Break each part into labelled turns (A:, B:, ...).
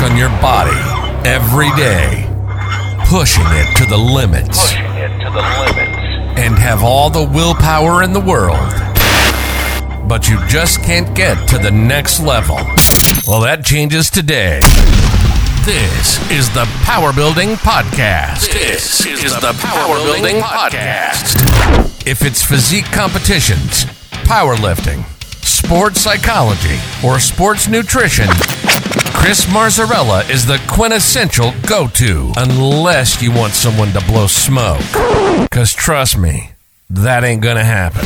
A: work on your body every day, pushing it to the limits,
B: pushing it to the limits.
A: and have all the willpower in the world. But you just can't get to the next level. Well, that changes today. This is the Power Building Podcast. This is the Power Building Podcast. If it's physique competitions, powerlifting, sports psychology, or sports nutrition, Chris Marzarella is the quintessential go to, unless you want someone to blow smoke. Because trust me, that ain't gonna happen.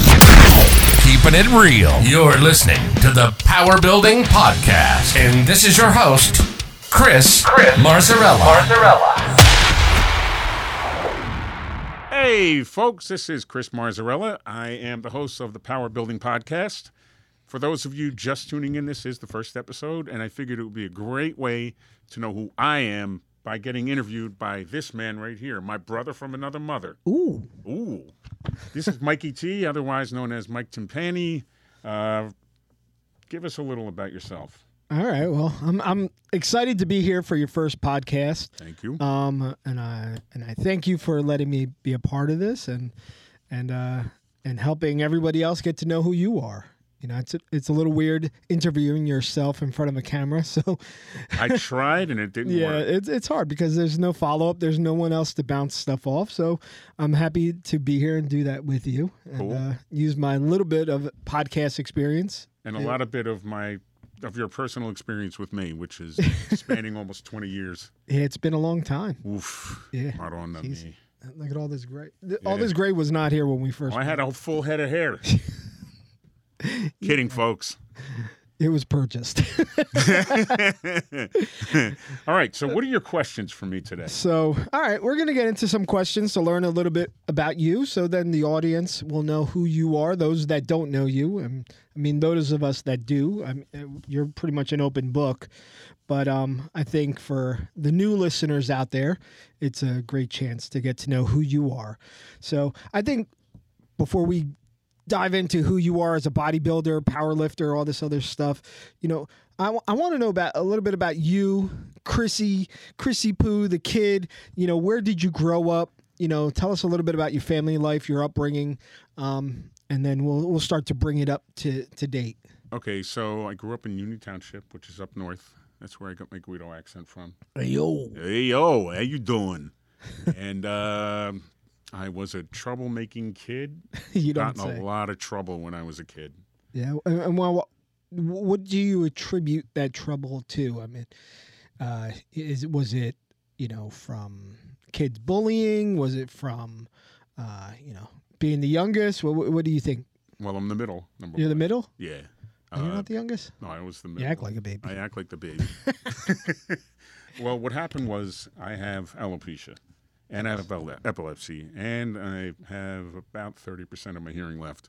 A: Keeping it real. You're listening to the Power Building Podcast. And this is your host, Chris,
B: Chris
A: Marzarella.
B: Marzarella.
C: Hey, folks, this is Chris Marzarella. I am the host of the Power Building Podcast. For those of you just tuning in, this is the first episode, and I figured it would be a great way to know who I am by getting interviewed by this man right here, my brother from another mother.
D: Ooh.
C: Ooh. This is Mikey T, otherwise known as Mike Timpani. Uh, give us a little about yourself.
D: All right. Well, I'm I'm excited to be here for your first podcast.
C: Thank you.
D: Um, and I and I thank you for letting me be a part of this and and uh and helping everybody else get to know who you are. You know, it's a, it's a little weird interviewing yourself in front of a camera. So
C: I tried and it didn't
D: yeah,
C: work.
D: it's it's hard because there's no follow up. There's no one else to bounce stuff off. So I'm happy to be here and do that with you and
C: Cool.
D: uh, use my little bit of podcast experience.
C: and a lot of bit of my of your personal experience with me, which is spanning almost 20 years.
D: Yeah, it's been a long time.
C: Oof.
D: Yeah.
C: Madonna
D: Jeez.
C: me.
D: Look at all this gray. th- All
C: Yeah.
D: this gray was not here when we first.
C: Oh, I had a full head of hair. Kidding, folks.
D: It was purchased.
C: All right. So, what are your questions for me today?
D: so, all right, we're gonna get into some questions to learn a little bit about you, so then the audience will know who you are. Those that don't know you, and I mean those of us that do, I mean, you're pretty much an open book. But um, I think for the new listeners out there, it's a great chance to get to know who you are. So, I think before we dive into who you are as a bodybuilder, power lifter, all this other stuff, you know, I, want to know about a little bit about you, Chrissy, Chrissy Poo, the kid. You know, where did you grow up? You know, tell us a little bit about your family life, your upbringing, um, and then we'll we'll start to bring it up to to date.
C: Okay. So, I grew up in Union Township, which is up north. That's where I got my Guido accent from.
D: Hey Yo,
C: Hey, yo, how you doing? and um I was a troublemaking kid.
D: you
C: Got
D: don't
C: in
D: say.
C: a lot of trouble when I was a kid.
D: Yeah, and, and well, what do you attribute that trouble to? I mean, uh, is was it you know from kids bullying? Was it from uh, you know being the youngest? What, what, what do you think?
C: Well, I'm the middle. Number
D: You're the middle.
C: Yeah.
D: Oh, You're
C: Uh,
D: not the youngest.
C: no, I was the
D: You
C: middle.
D: act like a baby.
C: I act like the baby. well, what happened was I have alopecia and I have epilepsy and I have about 30% of my hearing left.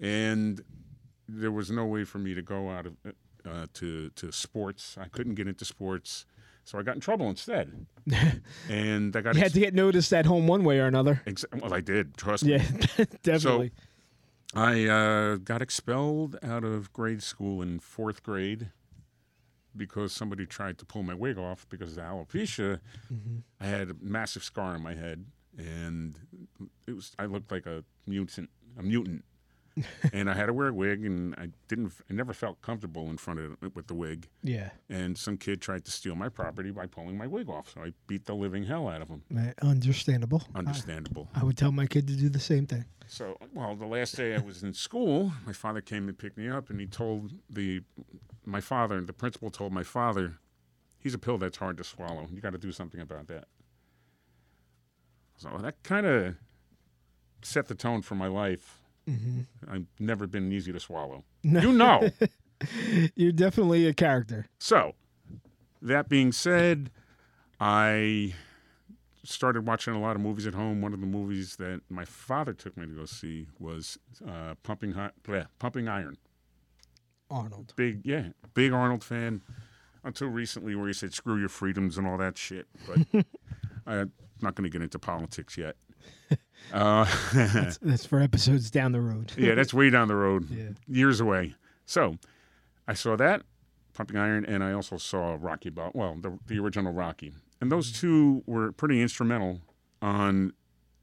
C: And there was no way for me to go out of uh, to to sports. I couldn't get into sports. So I got in trouble instead. and I got
D: You had
C: ex-
D: to get noticed at home one way or another.
C: ex- well, I did, trust me.
D: Yeah, definitely.
C: So I uh, got expelled out of grade school in fourth grade because somebody tried to pull my wig off because of alopecia. Mm-hmm. I had a massive scar on my head, and it was I looked like a mutant, a mutant. and I had to wear a wig, and I didn't. I never felt comfortable in front of it with the wig.
D: yeah,
C: And some kid tried to steal my property by pulling my wig off, so I beat the living hell out of him.
D: man, understandable.
C: Understandable.
D: I would tell my kid to do the same thing.
C: So, well, the last day I was in school, my father came and picked me up, and he told the my father, the principal told my father, he's a pill that's hard to swallow. You got to do something about that. So that kind of set the tone for my life. I've never been easy to swallow. You know.
D: You're definitely a character.
C: So, that being said, I started watching a lot of movies at home. One of the movies that my father took me to go see was uh, Pumping Hi- bleh, Pumping Iron.
D: Arnold.
C: Big, yeah, big Arnold fan. Until recently, where he said "screw your freedoms" and all that shit. But I'm not going to get into politics yet. Uh,
D: That's for episodes down the road.
C: yeah, that's way down the road,
D: Yeah.
C: years away. So, I saw that Pumping Iron, and I also saw Rocky Ball. Well, the the original Rocky, and those two were pretty instrumental on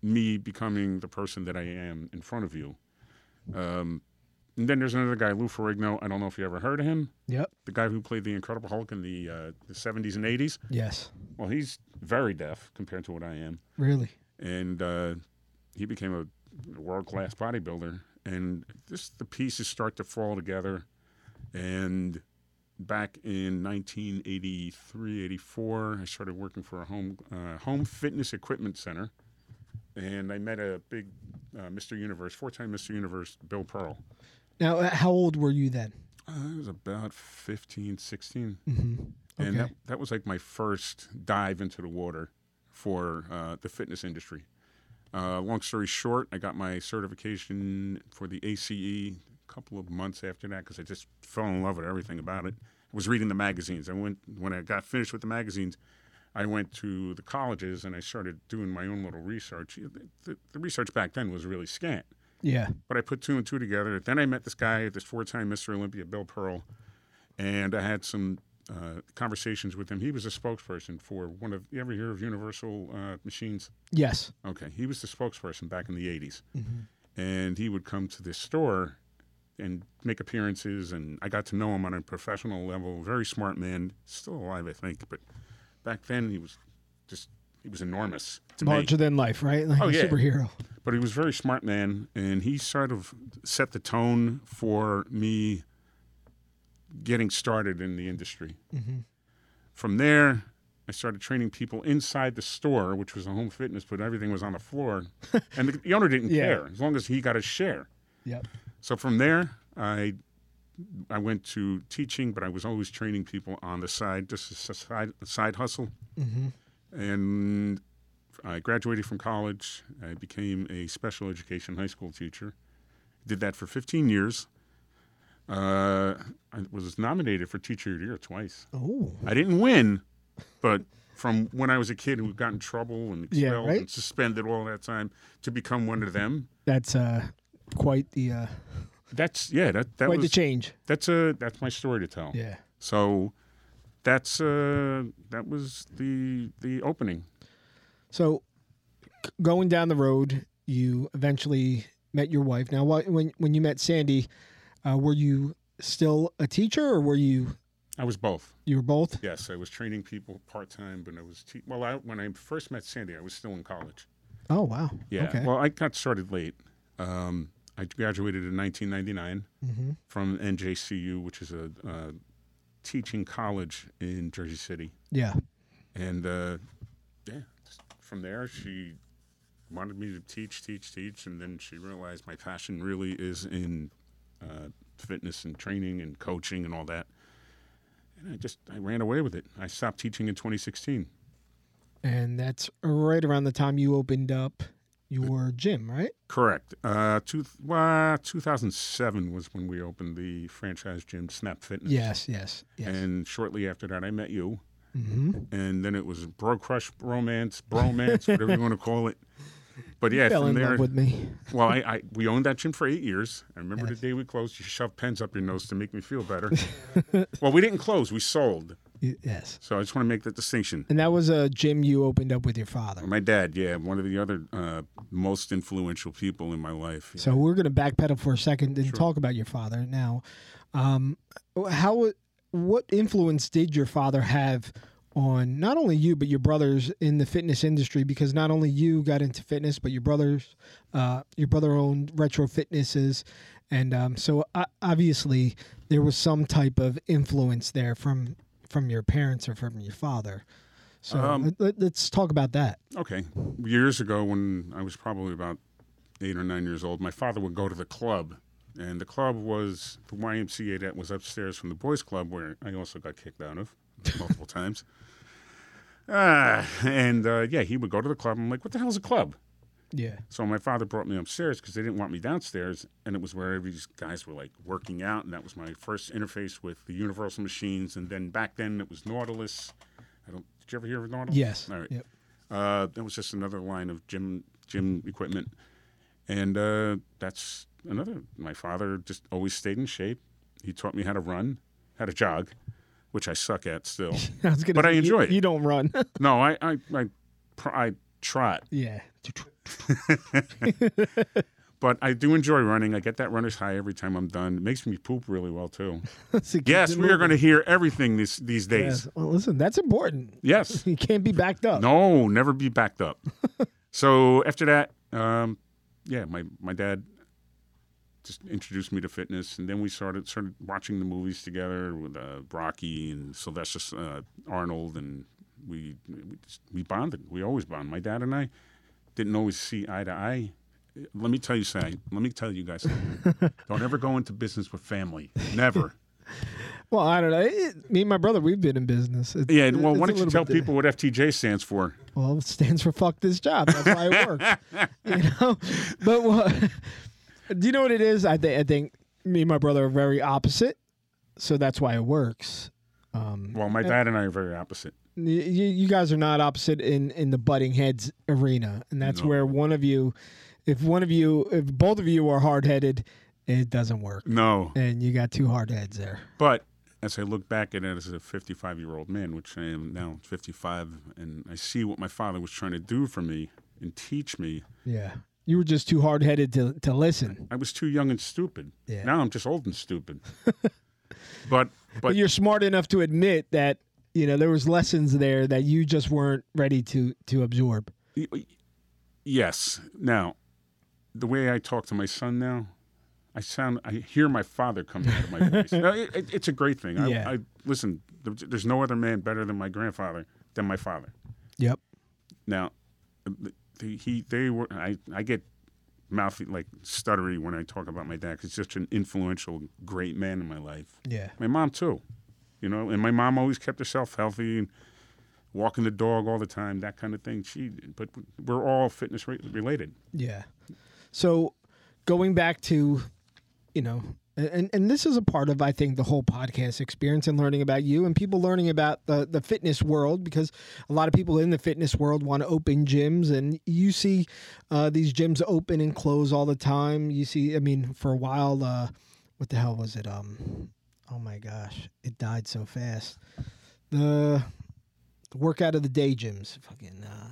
C: me becoming the person that I am in front of you. Um, and then there's another guy, Lou Ferrigno. I don't know if you ever heard of him.
D: Yep.
C: The guy who played the Incredible Hulk in the uh, the 70s and 80s.
D: Yes.
C: Well, he's very deaf compared to what I am,
D: Really.
C: And uh, he became a world class bodybuilder. And just the pieces start to fall together. And back in 1983, 84, I started working for a home uh, home fitness equipment center, and I met a big uh, Mr. Universe, four time Mr. Universe, Bill Pearl.
D: Now, uh, how old were you then?
C: Uh, I was about 15, 16.
D: Mm-hmm.
C: And that, that was like my first dive into the water for uh, the fitness industry. Uh, long story short, I got my certification for the ACE a couple of months after that because I just fell in love with everything about it. I was reading the magazines. I went when I got finished with the magazines. I went to the colleges and I started doing my own little research. The, the, the research back then was really scant,
D: Yeah.
C: but I put two and two together. Then I met this guy, this four-time Mr. Olympia, Bill Pearl, and I had some uh, conversations with him. He was a spokesperson for one of you ever hear of Universal uh, Machines?
D: Yes.
C: Okay, he was the spokesperson back in the '80s,
D: Mm-hmm.
C: and he would come to this store and make appearances. And I got to know him on a professional level. Very smart man, still alive, I think. But back then, he was just he was enormous to me.
D: Larger than life, right? Like
C: Oh,
D: a
C: yeah.
D: superhero.
C: But he was a very smart man, and he sort of set the tone for me getting started in the industry. Mm-hmm. From there, I started training people inside the store, which was a home fitness, but everything was on the floor, and the, the owner didn't
D: Yeah.
C: care as long as he got his share.
D: Yep.
C: So from there, I I went to teaching, but I was always training people on the side, just a side a side hustle. Mm-hmm. And I graduated from college. I became a special education high school teacher. Did that for 15 years. Uh, I was nominated for Teacher of the Year twice.
D: Oh.
C: I didn't win, but from when I was a kid who got in trouble and
D: Yeah,
C: expelled
D: right.
C: and suspended all that time to become one of them,
D: That's uh quite the uh
C: that's yeah, that that
D: quite the change.
C: that's a that's my story to tell.
D: Yeah.
C: So that's uh that was the the opening.
D: So going down the road, you eventually met your wife. Now, when when you met Sandy, uh, were you still a teacher, or were you
C: I was both.
D: you were both?
C: Yes, I was training people part time, but I was te- well. I, when I first met Sandy, I was still in college.
D: Oh wow.
C: Yeah.
D: Okay.
C: Well, I got started late. Um, I graduated in 1999
D: Mm-hmm.
C: from NJCU, which is a, uh teaching college in Jersey City,
D: yeah.
C: and uh, yeah, from there she wanted me to teach, teach, teach, and then she realized my passion really is in uh, fitness and training and coaching and all that. And I just I ran away with it. I stopped teaching in 2016.
D: And that's right around the time you opened up your gym, right?
C: Correct. Uh, two, well, 2007 was when we opened the franchise gym, Snap Fitness.
D: Yes. Yes. Yes.
C: And shortly after that, I met you.
D: hmm
C: And then it was bro crush romance, bromance, whatever you want to call it. But yeah,
D: Fell
C: from
D: in
C: there,
D: love with me.
C: well, I, I we owned that gym for eight years. I remember the day we closed. You shoved pens up your nose to make me feel better. well, we didn't close; we sold.
D: Yes.
C: So I just want to make that distinction.
D: And that was a gym you opened up with your father.
C: My dad, yeah, one of the other uh, most influential people in my life.
D: So we're going to backpedal for a second and talk about your father now. Um, how what influence did your father have on not only you but your brothers in the fitness industry? Because not only you got into fitness, but your brothers, uh, your brother owned retro fitnesses, and um, so uh, obviously there was some type of influence there from from your parents or from your father. So
C: Um,
D: let, us talk about that.
C: Okay. Years ago, when I was probably about eight or nine years old, my father would go to the club. And the club was the YMCA that was upstairs from the boys' club, where I also got kicked out of multiple times. Ah, and uh, yeah, he would go to the club. I'm like, what the hell's a club?
D: Yeah.
C: So my father brought me upstairs because they didn't want me downstairs, and it was where these guys were like working out, and that was my first interface with the Universal machines. And then back then it was Nautilus. I don't. Did you ever hear of Nautilus?
D: Yes.
C: All right.
D: Yep.
C: Uh, that was just another line of gym gym equipment, and uh, that's another. My father just always stayed in shape. He taught me how to run, how to jog, which I suck at still.
D: I was gonna
C: But I
D: say, you-
C: enjoy it.
D: You don't run.
C: no, I I I, pr- I trot,
D: yeah.
C: but I do enjoy running. I get that runner's high every time I'm done. It makes me poop really well too. Yes, we are going to hear everything these these days.
D: Yes. Well, listen, that's important.
C: Yes.
D: You can't be backed up.
C: No, never be backed up. so after that, um, yeah, my my dad just introduced me to fitness, and then we started started watching the movies together with uh, Rocky and Sylvester uh, Arnold, and we we, just, we bonded. We always bond. My dad and I didn't always see eye to eye. Let me tell you something. Let me tell you guys something. Don't ever go into business with family. Never.
D: Well, I don't know. It- me and my brother, we've been in business. It's-
C: Yeah. Well, why don't you tell people what FTJ stands for?
D: Well, it stands for fuck this job. That's why it works. you know? But what, do you know what it is? I, think I think me and my brother are very opposite. So that's why it works. Um,
C: Well, my dad and I are very opposite.
D: you, you guys are not opposite in, in the butting heads arena. And that's
C: No.
D: where one of you, if one of you, if both of you are hard headed, it doesn't work.
C: No.
D: And you got two hard heads there.
C: But as I look back at it as a 55 year old man, which I am now 55, and I see what my father was trying to do for me and teach me,
D: Yeah. You were just too hard headed to, to listen.
C: I was too young and stupid.
D: Yeah.
C: Now I'm just old and stupid. but
D: But
C: but
D: you're smart enough to admit that, you know, there was lessons there that you just weren't ready to to absorb.
C: yes. Now, the way I talk to my son now, I sound I hear my father coming out of my voice. No, it, it- it's a great thing. I,
D: Yeah.
C: I listen. There's no other man better than my grandfather than my father.
D: Yep.
C: Now, the, he they were I I get mouthy like stuttery when I talk about my dad 'cause he's such an influential, great man in my life.
D: Yeah.
C: My mom too, you know, and my mom always kept herself healthy and walking the dog all the time, that kind of thing. She, but we're all fitness re- related.
D: Yeah. So going back to, you know, and, and this is a part of I think the whole podcast experience and learning about you and people learning about the the fitness world because a lot of people in the fitness world want to open gyms and you see uh, these gyms open and close all the time. You see, I mean, for a while, uh, what the hell was it? Um, oh my gosh, it died so fast. The the workout of the day gyms, fucking. Uh,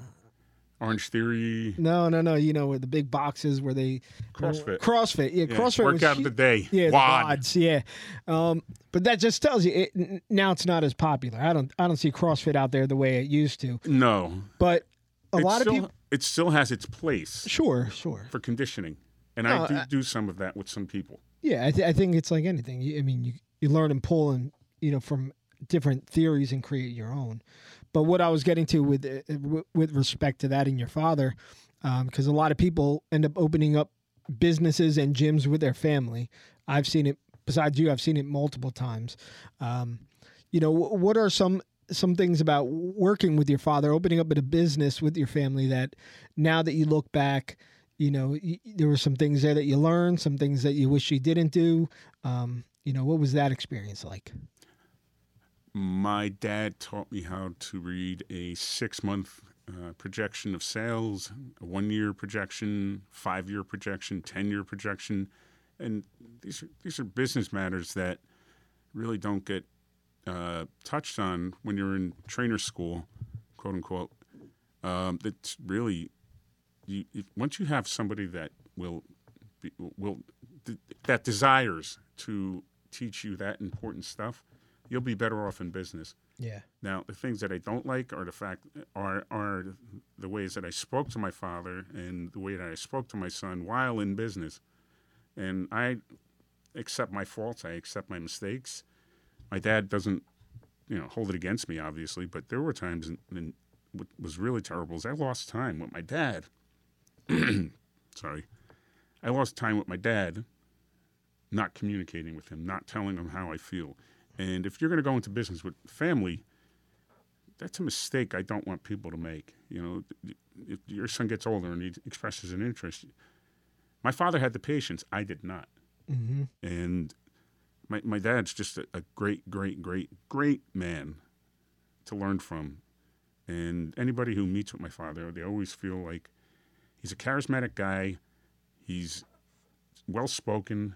C: Orange Theory,
D: no, no, no. You know, where the big boxes where they
C: CrossFit.
D: CrossFit, yeah,
C: Yeah,
D: CrossFit
C: workout of the day.
D: Yeah,
C: WOD.
D: the WODs, yeah. Um, but that just tells you it, now it's not as popular. I don't, I don't see CrossFit out there the way it used to.
C: No,
D: But a
C: It
D: lot
C: still,
D: of people,
C: It still has its place
D: sure, sure,
C: for conditioning, and
D: No,
C: I do
D: I-
C: do some of that with some people.
D: yeah. I, th- I think it's like anything. You, I mean, you you learn and pull and you know from different theories and create your own. But what I was getting to with uh, with respect to that and your father, because a lot of people end up opening up businesses and gyms with their family. I've seen it. Besides you, I've seen it multiple times. Um, you know, what are some some things about working with your father, opening up a business with your family that now that you look back, you know, there were some things there that you learned, some things that you wish you didn't do. Um, you know, what was that experience like?
C: My dad taught me how to read a six month uh, projection of sales, a one year projection, five year projection, 10 year projection. And these are, these are business matters that really don't get uh, touched on when you're in trainer school, quote unquote. Um, that's really, you, if, once you have somebody that will, be, will that desires to teach you that important stuff, you'll be better off in business.
D: Yeah.
C: Now, the things that I don't like are the fact are are the ways that I spoke to my father and the way that I spoke to my son while in business. And I accept my faults. I accept my mistakes. My dad doesn't, you know, hold it against me, obviously. But there were times, and, what was really terrible is I lost time with my dad. Sorry, I lost time with my dad. Not communicating with him, not telling him how I feel. And if you're going to go into business with family, that's a mistake I don't want people to make. You know, if your son gets older and he expresses an interest, my father had the patience, I did not.
D: Mm-hmm.
C: And my, my dad's just a, a great, great, great, great man to learn from. And anybody who meets with my father, they always feel like he's a charismatic guy, he's well spoken,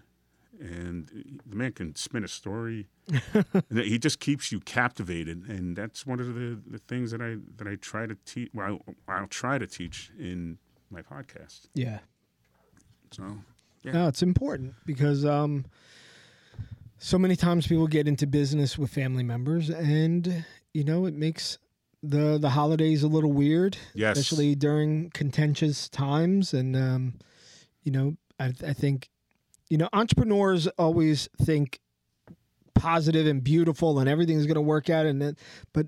C: and the man can spin a story. he just keeps you captivated, and that's one of the, the things that I that I try to teach. Well, I'll try to teach in my podcast.
D: Yeah.
C: So Yeah.
D: No, it's important because um, so many times people get into business with family members, and you know it makes the the holidays a little weird,
C: Yes.
D: especially during contentious times. And um, you know, I, I think you know entrepreneurs always think positive and beautiful, and everything's going to work out. And but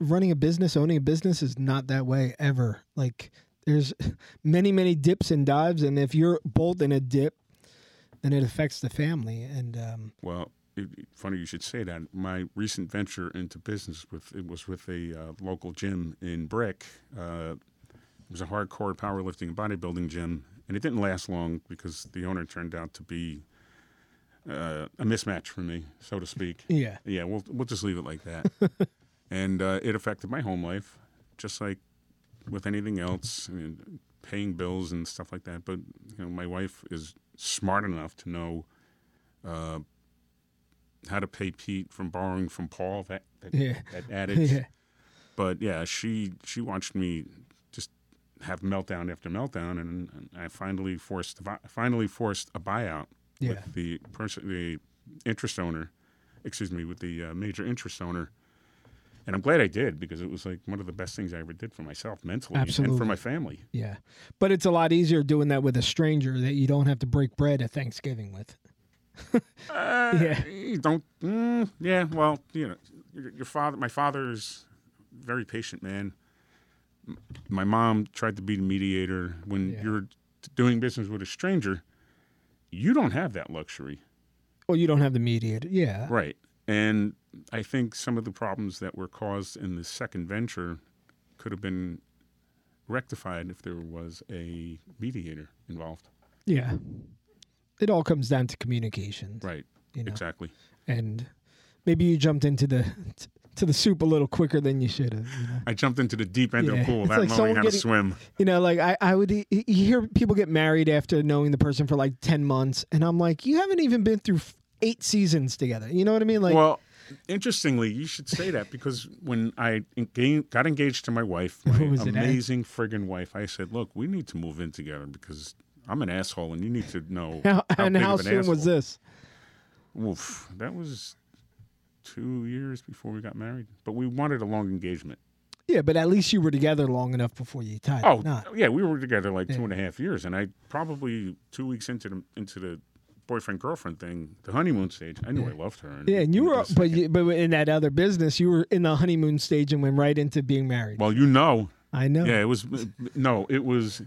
D: running a business, owning a business, is not that way ever. Like there's many many dips and dives, and if you're both in a dip, then it affects the family. And um,
C: Well, funny you should say that. My recent venture into business with it was with a uh, local gym in Brick. Uh, it was a hardcore powerlifting and bodybuilding gym, and it didn't last long because the owner turned out to be uh, a mismatch for me, so to speak.
D: yeah,
C: Yeah, we'll we'll just leave it like that. and uh, it affected my home life, just like with anything else. I mean, paying bills and stuff like that. But you know, my wife is smart enough to know uh, how to pay Pete from borrowing from Paul. That that,
D: Yeah.
C: that adage.
D: yeah,
C: But yeah, she she watched me have meltdown after meltdown, and, and I finally forced finally forced a buyout
D: yeah.
C: with the person, the interest owner, excuse me, with the uh, major interest owner. And I'm glad I did because it was like one of the best things I ever did for myself mentally and for my family.
D: Yeah. But it's a lot easier doing that with a stranger that you don't have to break bread at Thanksgiving with.
C: Uh,
D: Yeah.
C: You don't. Mm, yeah. Well, you know, your, your father. My father's a very patient man. My mom tried to be the mediator. When
D: Yeah.
C: you're doing business with a stranger, you don't have that luxury.
D: Well, you don't have the mediator. Yeah.
C: Right. And I think some of the problems that were caused in the second venture could have been rectified if there was a mediator involved.
D: Yeah. It all comes down to communication.
C: Right.
D: You know.
C: Exactly.
D: And maybe you jumped into the to the soup a little quicker than you should have. You know,
C: I jumped into the deep end of the pool
D: It's
C: without
D: like
C: knowing
D: someone
C: how
D: getting-
C: to swim.
D: you know like I, I would you hear people get married after knowing the person for like 10 months and i'm like you haven't even been through eight seasons together you know what i mean like
C: well, interestingly, you should say that because when I enga- got engaged to my wife, my
D: it, eh?
C: amazing friggin' wife, I said, "Look, we need to move in together because I'm an asshole, and you need to know."
D: how,
C: how
D: and
C: big
D: how
C: of an
D: soon was this
C: Oof, that was two years before we got married, but we wanted a long engagement.
D: yeah but at least you were together long enough before you tied
C: Oh,
D: knot.
C: yeah, we were together like two
D: Yeah.
C: and a half years, and I probably two weeks into the into the boyfriend girlfriend thing, the honeymoon stage, I knew I loved her. And
D: yeah and you were but you, but in that other business you were in the honeymoon stage and went right into being married
C: well, you know,
D: i know
C: yeah, it was no, it was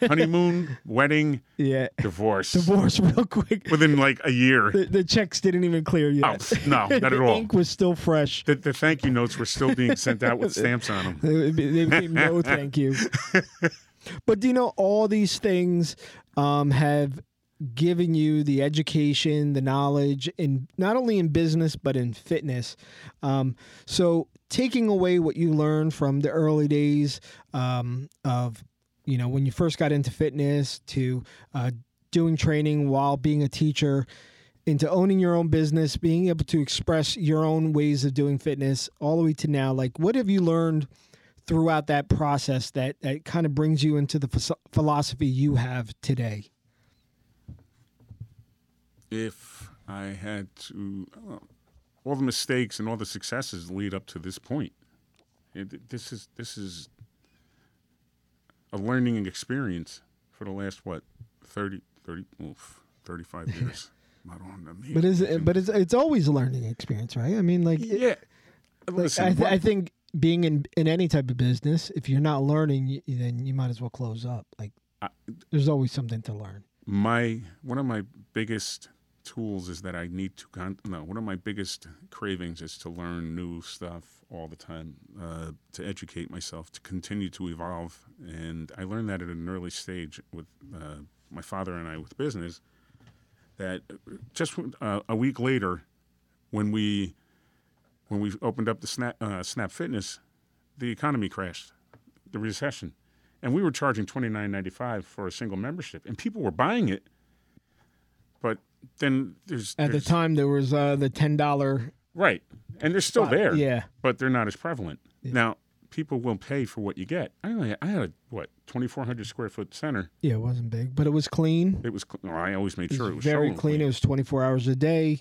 C: honeymoon, wedding,
D: yeah
C: divorce,
D: divorce real quick
C: within like a year.
D: the, the checks didn't even clear
C: Oh,
D: yet
C: pff, no, not at
D: the
C: all.
D: ink was still fresh
C: The, the thank you notes were still being sent out with stamps on them.
D: They they became no thank you. But do you know all these things um, have given you the education, the knowledge, in not only in business but in fitness. Um, so taking away what you learned from the early days um, of you know when you first got into fitness to uh, doing training while being a teacher into owning your own business being able to express your own ways of doing fitness all the way to now like what have you learned throughout that process that, that kind of brings you into the philosophy you have today
C: if I had to, well, all the mistakes and all the successes lead up to this point. It, this is this is a learning experience for the last what 30, 30 oof, 35 years. On the me.
D: but is it but it's it's always a learning experience right i mean like,
C: yeah.
D: like
C: Listen,
D: I, th-
C: what-
D: I think being in in any type of business if you're not learning y- then you might as well close up like
C: I-
D: there's always something to learn
C: my one of my biggest tools is that I need to con- no one of my biggest cravings is to learn new stuff all the time uh, to educate myself to continue to evolve and I learned that at an early stage with uh, my father and I with business that just uh, a week later when we when we opened up the snap uh, snap fitness the economy crashed the recession and we were charging twenty nine ninety five for a single membership, and people were buying it. But then there's
D: At the time, there was uh, the ten dollar.
C: right, and they're still there.
D: Yeah,
C: but they're not as prevalent now. People will pay for what you get. I only I had a what twenty four hundred square foot center.
D: yeah, it wasn't big, but it was clean.
C: It was. cl- I always made
D: It
C: sure it was
D: very
C: showroom
D: clean. It was twenty four hours a day,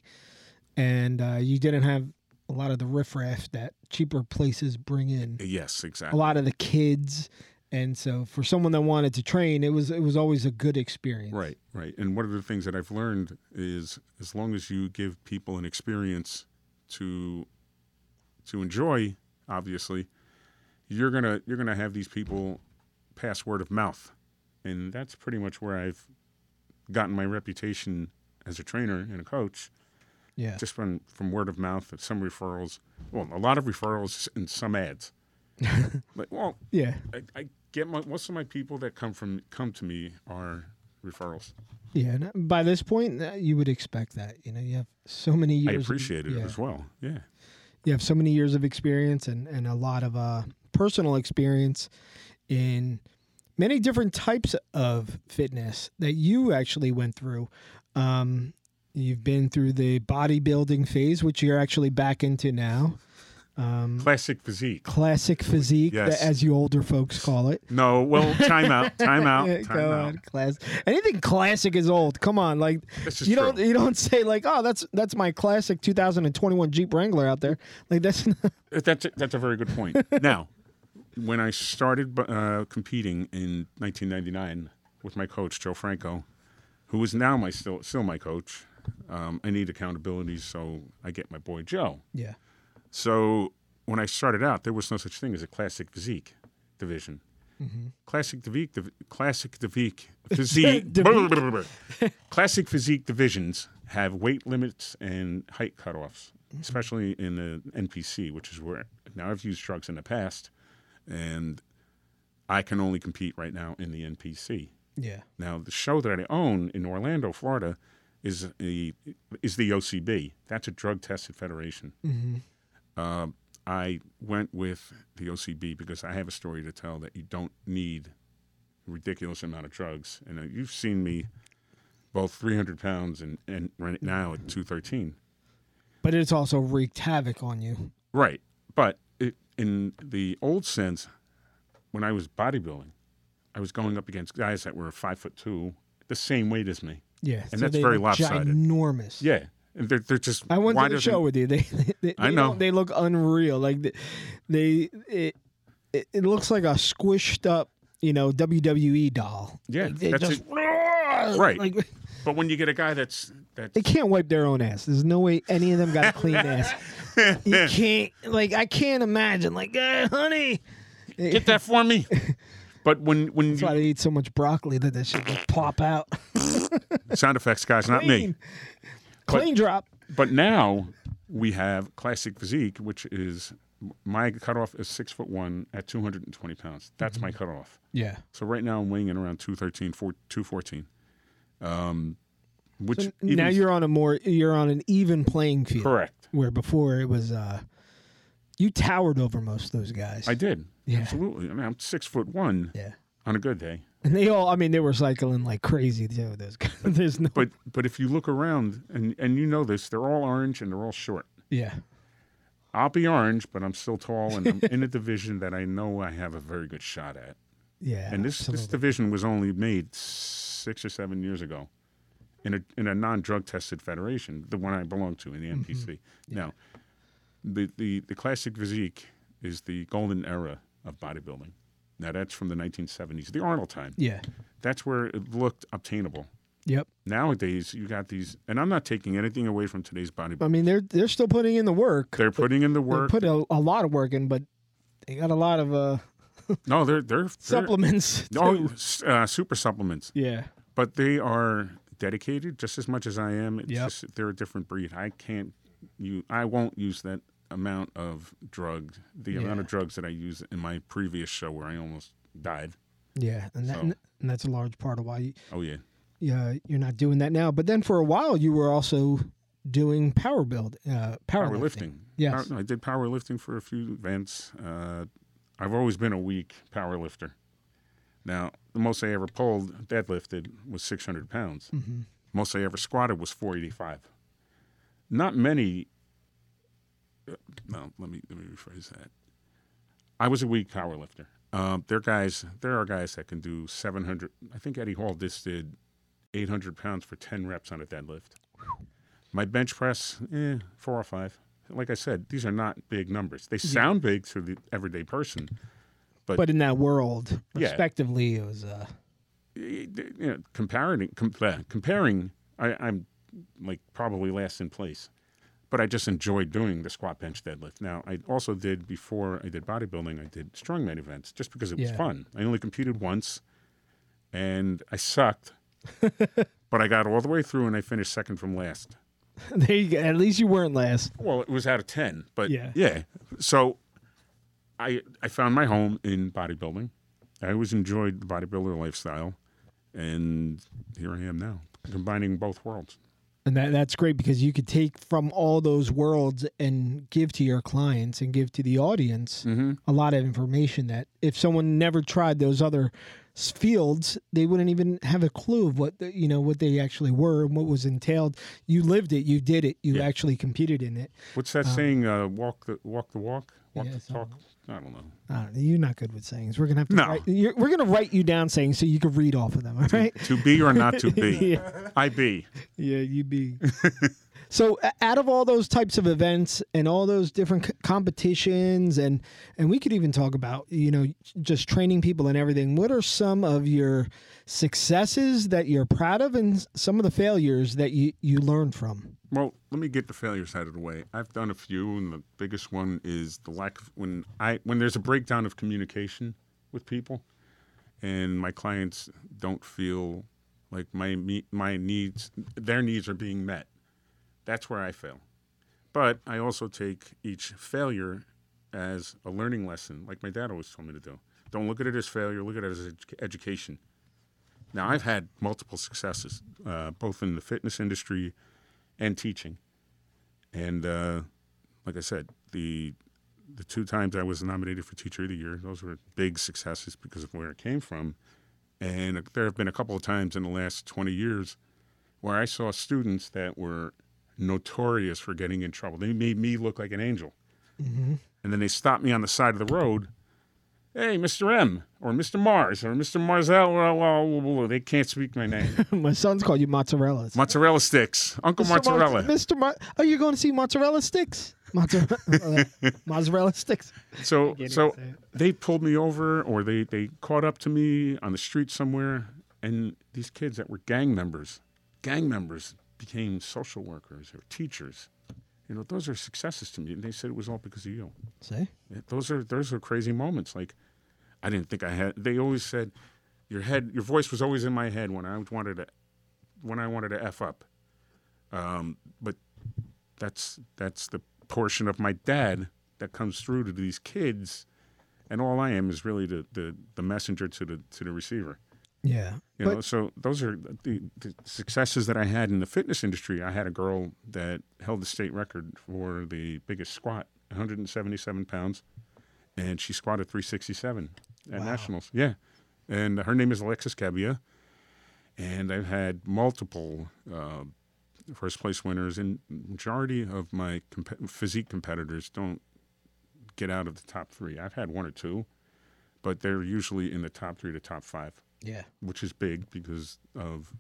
D: and uh, you didn't have a lot of the riffraff that cheaper places bring in.
C: Yes, exactly.
D: A lot of the kids, and so for someone that wanted to train, it was it was always a good experience.
C: Right, right. And one of the things that I've learned is as long as you give people an experience to to enjoy, obviously, you're gonna you're gonna have these people pass word of mouth, and that's pretty much where I've gotten my reputation as a trainer and a coach,
D: Yeah.
C: just from from word of mouth, and some referrals. Well, a lot of referrals and some ads. like, well,
D: yeah.
C: I, I get my, most of my people that come from come to me are referrals.
D: Yeah. And by this point, uh, you would expect that. You know, you have so many years.
C: I
D: of-
C: appreciate it
D: yeah.
C: as well. Yeah.
D: you have so many years of experience and, and a lot of uh, personal experience in many different types of fitness that you actually went through. Um, you've been through the bodybuilding phase, which you're actually back into now. Um,
C: Classic physique.
D: classic physique,
C: Yes.
D: as you older folks call it.
C: No, well, time out, time out, time
D: Go
C: out.
D: on, class. Anything classic is old. Come on, like you
C: true.
D: don't you don't say like, oh, that's that's my classic 2021 Jeep Wrangler out there. Like that's not,
C: That's a, that's a very good point. now, when I started uh, competing in 1999 with my coach Joe Franco, who is now my still still my coach, um, I need accountability, so I get my boy Joe.
D: yeah.
C: So when I started out, there was no such thing as a classic physique division. Mm-hmm. Classic physique, div- classic physique, physique, classic physique divisions have weight limits and height cutoffs, mm-hmm. especially in the NPC, which is where now I've used drugs in the past, and I can only compete right now in the NPC.
D: Yeah.
C: Now, the show that I own in Orlando, Florida, is a is the OCB. That's a drug tested federation. Mm-hmm. Um, I went with the OCB because I have a story to tell that you don't need a ridiculous amount of drugs. And uh, you've seen me both 300 pounds and, and right now at 213.
D: But it's also wreaked havoc on you.
C: Right. But it, in the old sense, when I was bodybuilding, I was going up against guys that were five foot two, the same weight as me.
D: Yeah.
C: And that's very lopsided.
D: Ginormous.
C: Yeah. They're, they're just.
D: I went to the show with you. They, they,
C: I know.
D: They look unreal. Like they, they it, it, it looks like a squished up, you know, WWE doll.
C: Yeah,
D: Like,
C: that's
D: just,
C: it. Right.
D: Like
C: But when you get a guy that's that's
D: they can't wipe their own ass. There's no way any of them got a clean ass. You can't. Like I can't imagine. Like, uh, honey.
C: get that for me. But when when
D: That's why
C: you,
D: they eat so much broccoli that that shit will pop out.
C: sound effects guys, not me.
D: Clean. Drop.
C: But now we have classic physique, which is my cutoff is six foot one at two hundred and twenty pounds. That's
D: Mm-hmm.
C: my cutoff.
D: Yeah.
C: So right now I'm weighing in around 213, 4, 214. Um, which
D: So
C: even-
D: now you're on a more you're on an even playing field.
C: correct.
D: Where before it was uh you towered over most of those guys.
C: I did.
D: Yeah.
C: Absolutely. I mean, I'm six foot one
D: yeah.
C: on a good day.
D: And they all I mean they were cycling like crazy too. Those guys. There's no
C: But but if you look around and and you know this, they're all orange and they're all short.
D: Yeah.
C: I'll be orange, but I'm still tall and I'm in a division that I know I have a very good shot at.
D: Yeah.
C: And this this division was only made six or seven years ago, in a in a non drug tested federation, the one I belong to in the
D: Mm-hmm.
C: NPC. Now, the, the the classic physique is the golden era of bodybuilding. Now that's from the 1970s, the Arnold time.
D: Yeah.
C: That's where it looked obtainable.
D: Yep.
C: Nowadays, you got these, and I'm not taking anything away from today's bodybuilding.
D: I mean they're they're still putting in the work.
C: They're putting in the work.
D: They
C: work.
D: put a, a lot of work in, but they got a lot of uh
C: no, they're they're, they're
D: supplements.
C: Oh, uh, super supplements.
D: Yeah.
C: but they are dedicated just as much as I am. It's
D: Yep.
C: just they're a different breed. I can't you I won't use that amount of drug, the amount of drugs that I used in my previous show where I almost died.
D: Yeah. And that,
C: So-
D: and that's a large part of why you,
C: Oh yeah.
D: yeah, you're not doing that now. But then for a while, you were also doing power build, uh, power
C: Powerlifting.
D: Yes.
C: Power- no, I did powerlifting for a few events. Uh, I've always been a weak power lifter. Now, the most I ever pulled, deadlifted, was 600 pounds.
D: Mm-hmm.
C: most I ever squatted was 485. Not many. No, let me let me rephrase that. I was a weak power lifter. Um, there are guys. There are guys that can do 700. I think Eddie Hall just did 800 pounds for 10 reps on a deadlift. My bench press, eh, four or five. Like I said, these are not big numbers. They sound big to the everyday person.
D: But but in that world,
C: Yeah.
D: respectively, it was uh,
C: you know, comparing, com- uh, comparing, I, I'm like probably last in place. But I just enjoyed doing the squat, bench, deadlift. Now, I also did before I did bodybuilding, I did strongman events just because it was
D: Yeah.
C: fun. I only competed once, and I sucked, but I got all the way through and I finished second from last.
D: there. You go. At least you weren't last.
C: Well, it was out of ten, but
D: Yeah.
C: yeah. So, I I found my home in bodybuilding. I always enjoyed the bodybuilder lifestyle, and here I am now, combining both worlds.
D: And that that's great because you could take from all those worlds and give to your clients and give to the audience
C: Mm-hmm.
D: a lot of information that if someone never tried those other fields, they wouldn't even have a clue of what the, you know what they actually were and what was entailed. You lived it, you did it, you
C: Yeah.
D: actually competed in it.
C: What's that saying? Uh, walk the walk the walk, walk
D: Yeah,
C: the talk. I don't know.
D: I you're not good with sayings. We're gonna have to
C: No.
D: write, we're gonna write you down sayings so you can read off of them. All right?
C: To be or not to be.
D: yeah.
C: I be.
D: Yeah, you be. so, a- out of all those types of events and all those different c- competitions, and and we could even talk about you know just training people and everything. What are some of your successes that you're proud of, and some of the failures that you you learned from?
C: Well, let me get the failures out of the way. I've done a few, and the biggest one is the lack of when I when there's a breakdown of communication with people, and my clients don't feel like my my needs their needs are being met. That's where I fail. But I also take each failure as a learning lesson, like my dad always told me to do. Don't look at it as failure. Look at it as edu- education. Now I've had multiple successes, uh, both in the fitness industry and teaching. And uh, like I said, the the two times I was nominated for Teacher of the Year, those were big successes because of where it came from. And there have been a couple of times in the last 20 years where I saw students that were notorious for getting in trouble. They made me look like an angel. And then they stopped me on the side of the road. Hey, Mr. M, or Mr. Mars, or Mr. Marzell. Well, well, well, well, they can't speak my name.
D: My son's called you mozzarella.
C: Mozzarella sticks. Uncle Mozzarella.
D: Mr. Mar- oh, you're going to see mozzarella sticks? Mozzarella, uh, mozzarella sticks.
C: So so
D: even say it.
C: they pulled me over or they, they caught up to me on the street somewhere and these kids that were gang members, gang members became social workers or teachers. You know, those are successes to me. And they said it was all because of you.
D: See?
C: Those are those are crazy moments. Like I didn't think I had they always said your head your voice was always in my head when I wanted to when I wanted to F up. Um, but that's that's the portion of my dad that comes through to these kids and all I am is really the, the, the messenger to the to the receiver.
D: Yeah.
C: You
D: but
C: know, so those are the, the successes that I had in the fitness industry. I had a girl that held the state record for the biggest squat, 177 pounds, and she squatted 367 at
D: Wow.
C: nationals. Yeah, and her name is Alexis Cabia, and I've had multiple uh, first place winners, and majority of my comp- physique competitors don't get out of the top three. I've had one or two, but they're usually in the top three to top five
D: yeah.
C: which is big because of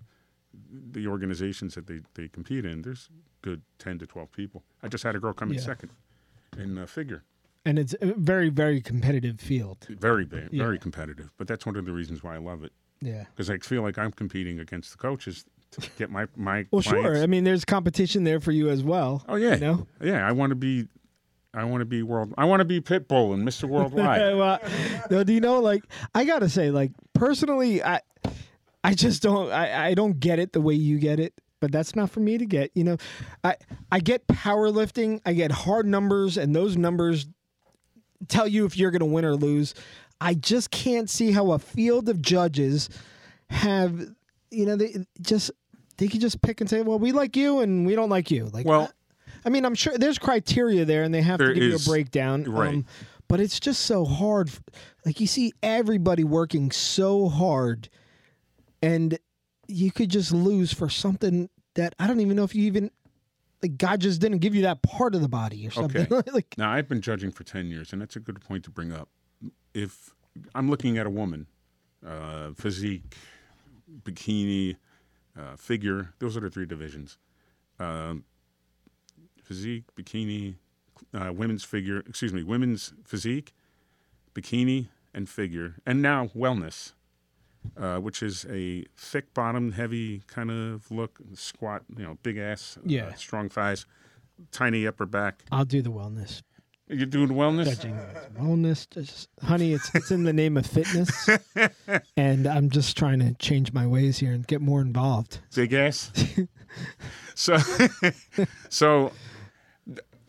C: the organizations that they, they compete in. There's good 10 to 12 people. I just had a girl come in
D: Yeah.
C: second in uh, figure.
D: And it's a very, very competitive field.
C: Very big, very
D: Yeah.
C: competitive. But that's one of the reasons why I love it
D: Yeah.
C: because I feel like I'm competing against the coaches to get my my
D: Well,
C: clients.
D: sure. I mean, there's competition there for you as well.
C: oh yeah,
D: You know?
C: yeah. I want to be. I want to be world. I want to be Pitbull and Mr. Worldwide.
D: well, no, do you know? Like, I gotta say, like, personally, I, I just don't, I, I don't get it the way you get it. But that's not for me to get. You know, I, I get powerlifting. I get hard numbers, and those numbers tell you if you're gonna win or lose. I just can't see how a field of judges have, you know, they just they could just pick and say, well, we like you and we don't like you. Like,
C: Well-
D: I mean, I'm sure there's criteria there, and they have to
C: There
D: give you a breakdown.
C: Right.
D: Um, but it's just so hard. Like you see everybody working so hard, and you could just lose for something that I don't even know if you even like God just didn't give you that part of the body or something.
C: Okay.
D: like
C: Now, I've been judging for 10 years, and that's a good point to bring up. If I'm looking at a woman, uh, physique, bikini, uh, figure, those are the three divisions. Um physique, bikini, uh, women's figure, excuse me, women's physique, bikini, and figure, and now wellness. Uh, which is a thick bottom, heavy kind of look, squat, you know, big ass, uh, strong thighs, tiny upper back.
D: I'll do the wellness.
C: You're doing wellness?
D: Judging wellness, just honey, it's it's in the name of fitness, and I'm just trying to change my ways here and get more involved.
C: Big ass. so, so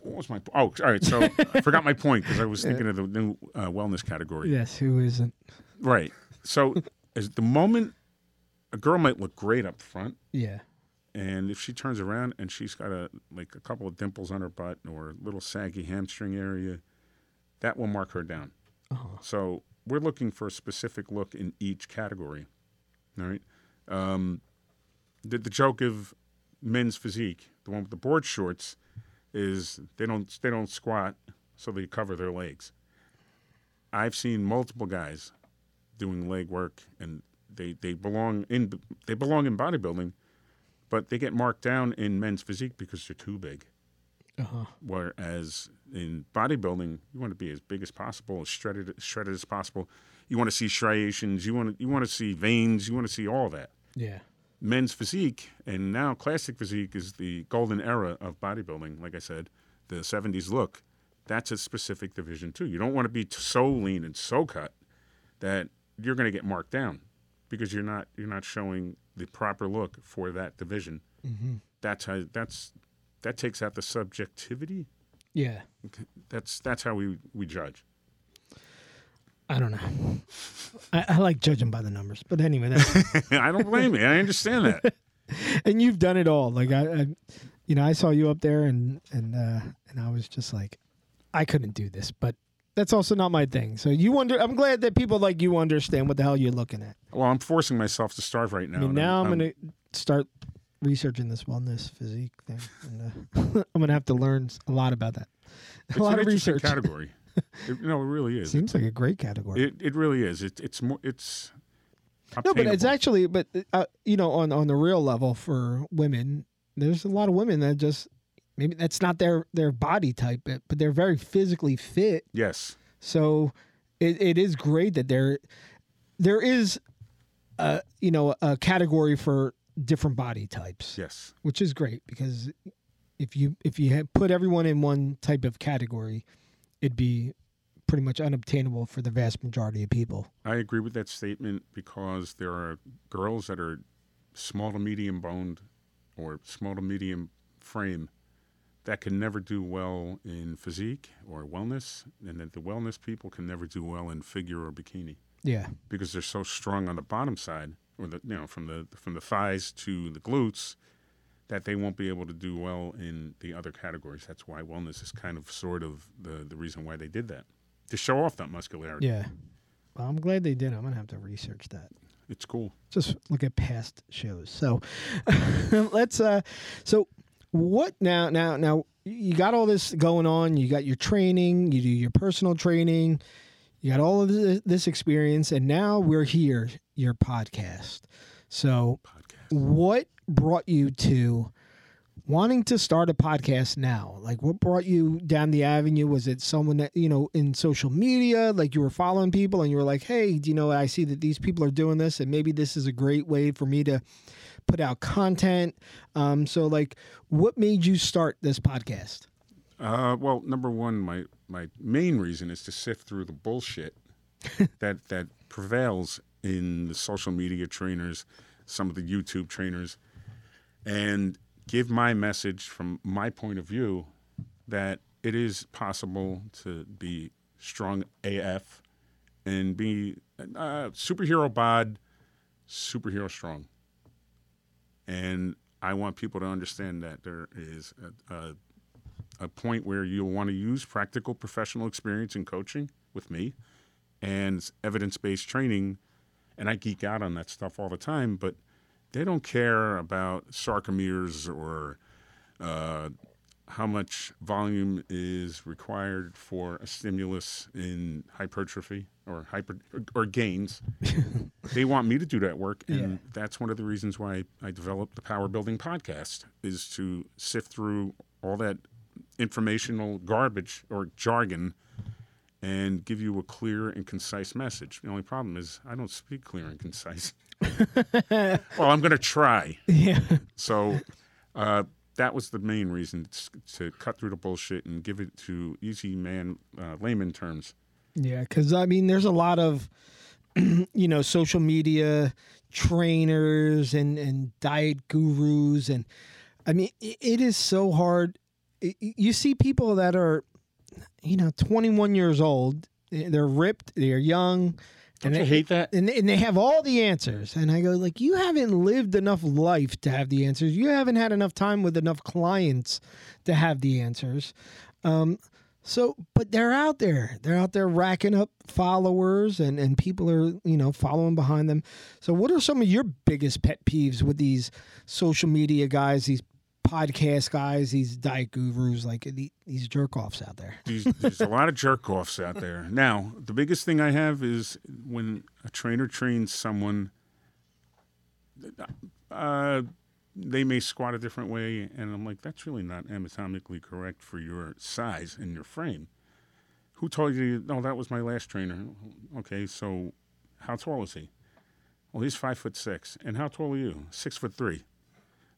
C: what was my? Oh, all right. So I forgot my point because I was thinking of the new uh, wellness category.
D: Yes, who isn't?
C: Right. So, as the moment a girl might look great up front,
D: Yeah,
C: and if she turns around and she's got a like a couple of dimples on her butt or a little saggy hamstring area, that will mark her down. So we're looking for a specific look in each category. All right. Um, the, the joke of men's physique, the one with the board shorts, is they don't they don't squat, so they cover their legs. I've seen multiple guys doing leg work, and they, they belong in they belong in bodybuilding, but they get marked down in men's physique because they're too big.
D: uh-huh.
C: Whereas in bodybuilding, you want to be as big as possible, as shredded, shredded as possible. You want to see striations. You want to, you want to see veins. You want to see all that.
D: yeah,
C: Men's physique and now classic physique is the golden era of bodybuilding. Like I said, the '70s look. That's a specific division too. You don't want to be so lean and so cut that you're going to get marked down because you're not you're not showing the proper look for that division. Mm-hmm. That's how that's that takes out the subjectivity
D: yeah.
C: that's that's how we we judge.
D: I don't know. I, I like judging by the numbers, but anyway, that's,
C: I don't blame you. I understand that.
D: and you've done it all. Like I, I, you know, I saw you up there, and and uh, and I was just like, I couldn't do this, but that's also not my thing. So you wonder. I'm glad that people like you understand what the hell you're looking at.
C: Well, I'm forcing myself to starve right now.
D: I mean, now I'm, gonna start researching this wellness physique thing, and uh, I'm gonna have to learn a lot about that. A lot of research.
C: category. It, no, it really is.
D: Seems like a great category.
C: It it really is. It, it's more. It's
D: No, but it's actually, but uh, you know, on on the real level for women, there's a lot of women that just maybe that's not their their body type, but, but they're very physically fit.
C: yes.
D: So it, it is great that there there is a you know a category for different body types,
C: Yes.
D: which is great because if you if you put everyone in one type of category, it'd be pretty much unobtainable for the vast majority of people.
C: I agree with that statement because there are girls that are small to medium boned or small to medium frame that can never do well in physique or wellness, and that the wellness people can never do well in figure or bikini.
D: Yeah.
C: because they're so strong on the bottom side, or the you know from the from the thighs to the glutes, that they won't be able to do well in the other categories. That's why wellness is kind of sort of the the reason why they did that to show off that muscularity.
D: Yeah. Well, I'm glad they did. I'm gonna have to research that.
C: It's cool.
D: Just look at past shows. So let's uh so what now now now you got all this going on, you got your training, you do your personal training, you got all of this, this experience and now we're here, your podcast. So
C: Podcast.
D: What brought you to wanting to start a podcast now? Like what brought you down the avenue? Was it someone that you know in social media like you were following people and you were like hey do you know i see that these people are doing this and maybe this is a great way for me to put out content. Um, so like what made you start this podcast?
C: Uh, well, number one, my my main reason is to sift through the bullshit that that prevails in the social media trainers, some of the YouTube trainers, and give my message from my point of view that it is possible to be strong AF and be superhero bod, superhero strong. And I want people to understand that there is a, a a point where you'll want to use practical professional experience in coaching with me and evidence based training. And I geek out on that stuff all the time, but they don't care about sarcomeres or uh, how much volume is required for a stimulus in hypertrophy or hyper or gains. they want me to do that work, and
D: Yeah.
C: that's one of the reasons why I developed the Power Building podcast is to sift through all that informational garbage or jargon and give you a clear and concise message. The only problem is I don't speak clear and concise. well, I'm going to try.
D: Yeah.
C: So uh, that was the main reason to cut through the bullshit and give it to easy man uh, layman terms.
D: Yeah, because I mean, there's a lot of, you know, social media trainers and and diet gurus, and I mean, it is so hard. You see people that are, you know, 21 years old. They're ripped. They're young.
C: Don't
D: and
C: you
D: they,
C: hate that?
D: and, and they have all the answers and i go like you haven't lived enough life to have the answers you haven't had enough time with enough clients to have the answers um, so but they're out there they're out there racking up followers and and people are you know following behind them so what are some of your biggest pet peeves with these social media guys these podcast guys these diet gurus like the- these jerk offs out there
C: There's, there's a lot of jerk offs out there. Now, the biggest thing I have is when a trainer trains someone, uh, they may squat a different way, and I'm like, that's really not anatomically correct for your size and your frame. Who told you? No, that was my last trainer. Okay, so how tall is he? Well, he's five foot six. And how tall are you? Six foot three.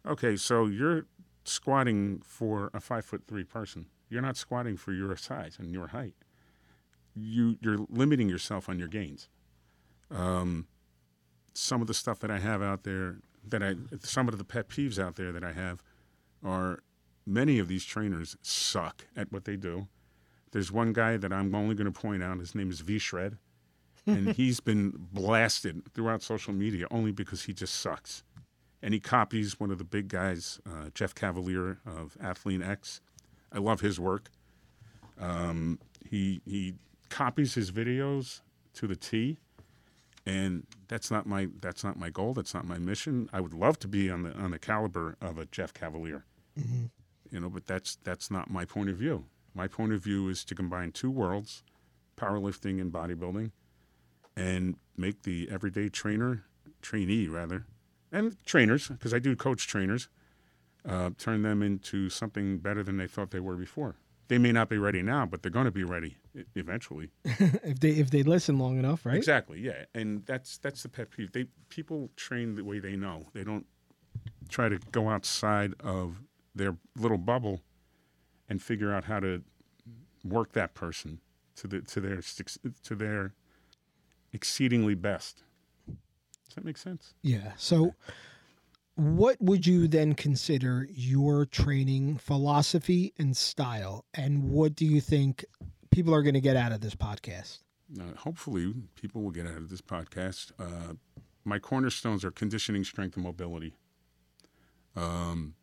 C: Okay, so you're squatting for a five foot three person. You're not squatting for your size and your height. You you're limiting yourself on your gains. Um, some of the stuff that I have out there that I some of the pet peeves out there that I have are many of these trainers suck at what they do. There's one guy that I'm only going to point out. His name is V Shred, and he's been blasted throughout social media only because he just sucks and he copies one of the big guys, uh, Jeff Cavaliere of Athlean-X. I love his work. Um, he he copies his videos to the T, and that's not my that's not my goal. That's not my mission. I would love to be on the on the caliber of a Jeff Cavaliere, you know, but that's that's not my point of view. My point of view is to combine two worlds, powerlifting and bodybuilding, and make the everyday trainer, trainee rather, and trainers, because I do coach trainers, uh, turn them into something better than they thought they were before. They may not be ready now, but they're going to be ready eventually.
D: if they if they listen long enough right
C: Exactly, yeah, and that's that's the pet peeve. They people train the way they know. They don't try to go outside of their little bubble and figure out how to work that person to the to their to their exceedingly best. Does that make sense?
D: Yeah. So, what would you then consider your training philosophy and style? And what do you think people are going to get out of this podcast?
C: Uh, hopefully, people will get out of this podcast. Uh, my cornerstones are conditioning, strength, and mobility. Um,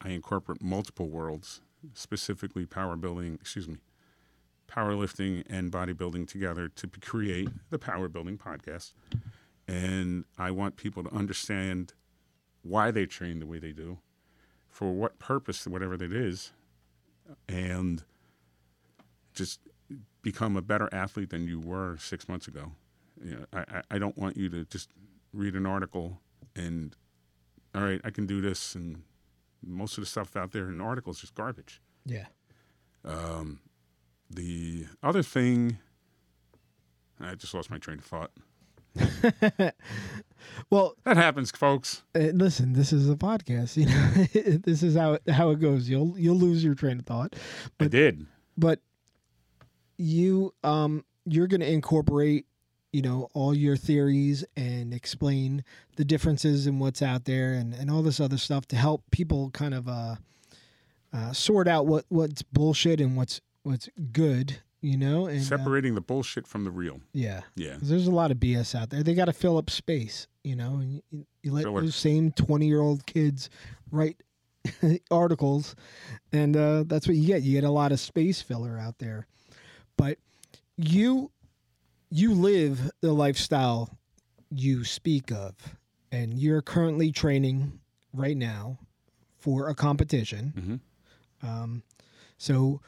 C: I incorporate multiple worlds, specifically power building, excuse me, powerlifting and bodybuilding together to create the Power Building Podcast. And I want people to understand why they train the way they do, for what purpose, whatever that is, and just become a better athlete than you were six months ago. You know, I, I- don't want you to just read an article and, all right, I can do this. And most of the stuff out there in the article is just garbage.
D: Yeah.
C: Um, the other thing, I just lost my train of thought.
D: Well,
C: That happens, folks.
D: uh, listen, this is a podcast. You know, this is how it, how it goes. You'll you'll lose your train of thought,
C: I did.
D: but you um you're going to incorporate you know all your theories and explain the differences in what's out there and and all this other stuff to help people kind of uh, uh sort out what what's bullshit and what's what's good you know and uh,
C: Separating the bullshit from the real.
D: yeah
C: yeah.
D: there's a lot of bs out there they got to fill up space you know and you, you let those same 20 year old kids write articles and uh, that's what you get you get a lot of space filler out there but you you live the lifestyle you speak of and you're currently training right now for a competition. Um, so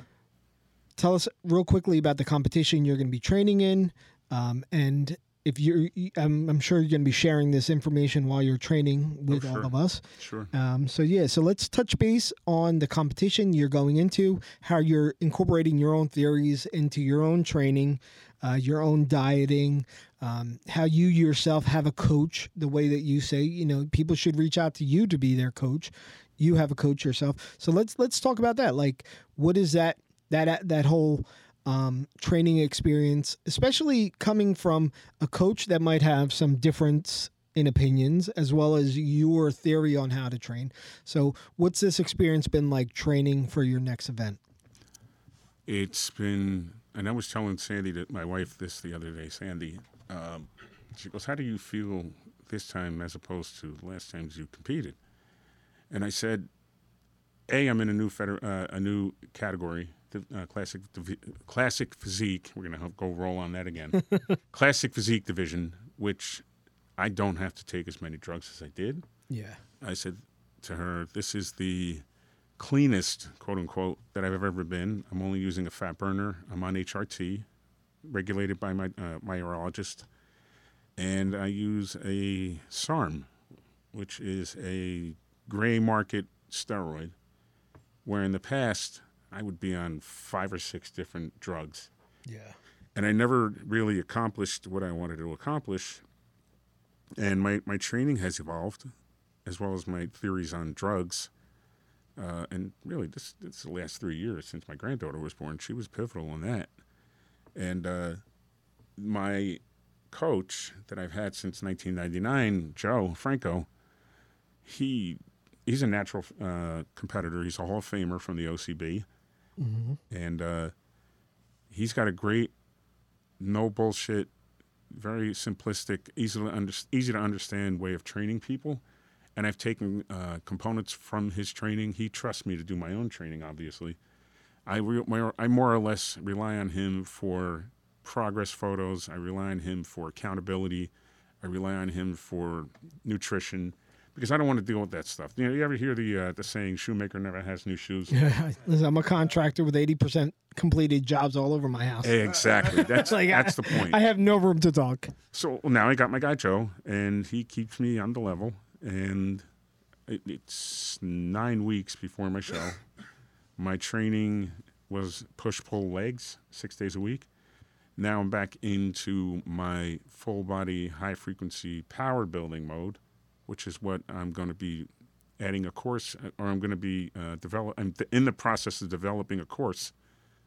D: tell us real quickly about the competition you're going to be training in, um, and if you're, I'm, I'm sure you're going to be sharing this information while you're training with all
C: sure.
D: of us.
C: Sure.
D: Um, so yeah, so let's touch base on the competition you're going into, how you're incorporating your own theories into your own training, uh, your own dieting, um, how you yourself have a coach. The way that you say, you know, people should reach out to you to be their coach. You have a coach yourself. So let's let's talk about that. Like, what is that that that whole um, training experience, especially coming from a coach that might have some difference in opinions as well as your theory on how to train. So, what's this experience been like training for your next event?
C: It's been, and I was telling Sandy, that my wife, this the other day. Sandy, um, she goes, "How do you feel this time as opposed to the last times you competed?" And I said, "A, I'm in a new feder- uh, a new category, uh, classic classic physique. We're gonna go roll on that again. classic physique division, which I don't have to take as many drugs as I did."
D: Yeah.
C: I said to her, "This is the cleanest, quote unquote, that I've ever been. I'm only using a fat burner. I'm on HRT, regulated by my uh, my urologist, and I use a SARM, which is a gray market steroid. Where in the past I would be on five or six different drugs,
D: Yeah.
C: and I never really accomplished what I wanted to accomplish. And my, my training has evolved, as well as my theories on drugs. Uh, and really, this, this is the last three years since my granddaughter was born. She was pivotal in that. And uh, my coach that I've had since 1999, Joe Franco, he he's a natural uh, competitor. He's a Hall of Famer from the OCB, and uh, he's got a great, no bullshit, very simplistic, easy to under, easy to understand way of training people. And I've taken uh, components from his training. He trusts me to do my own training. Obviously, I re- more- I more or less rely on him for progress photos. I rely on him for accountability. I rely on him for nutrition because I don't want to deal with that stuff. You know, you ever hear the uh, the saying "shoemaker never has new shoes"?
D: Listen, I'm a contractor with 80% completed jobs all over my house.
C: Exactly. That's
D: Like,
C: that's
D: I,
C: the point.
D: I have no room to talk.
C: So now I got my guy Joe, and he keeps me on the level. And it, it's nine weeks before my show. My training was push pull legs six days a week. Now I'm back into my full body high frequency power building mode, which is what I'm going to be adding a course, or I'm going to be uh, develop. I'm in the process of developing a course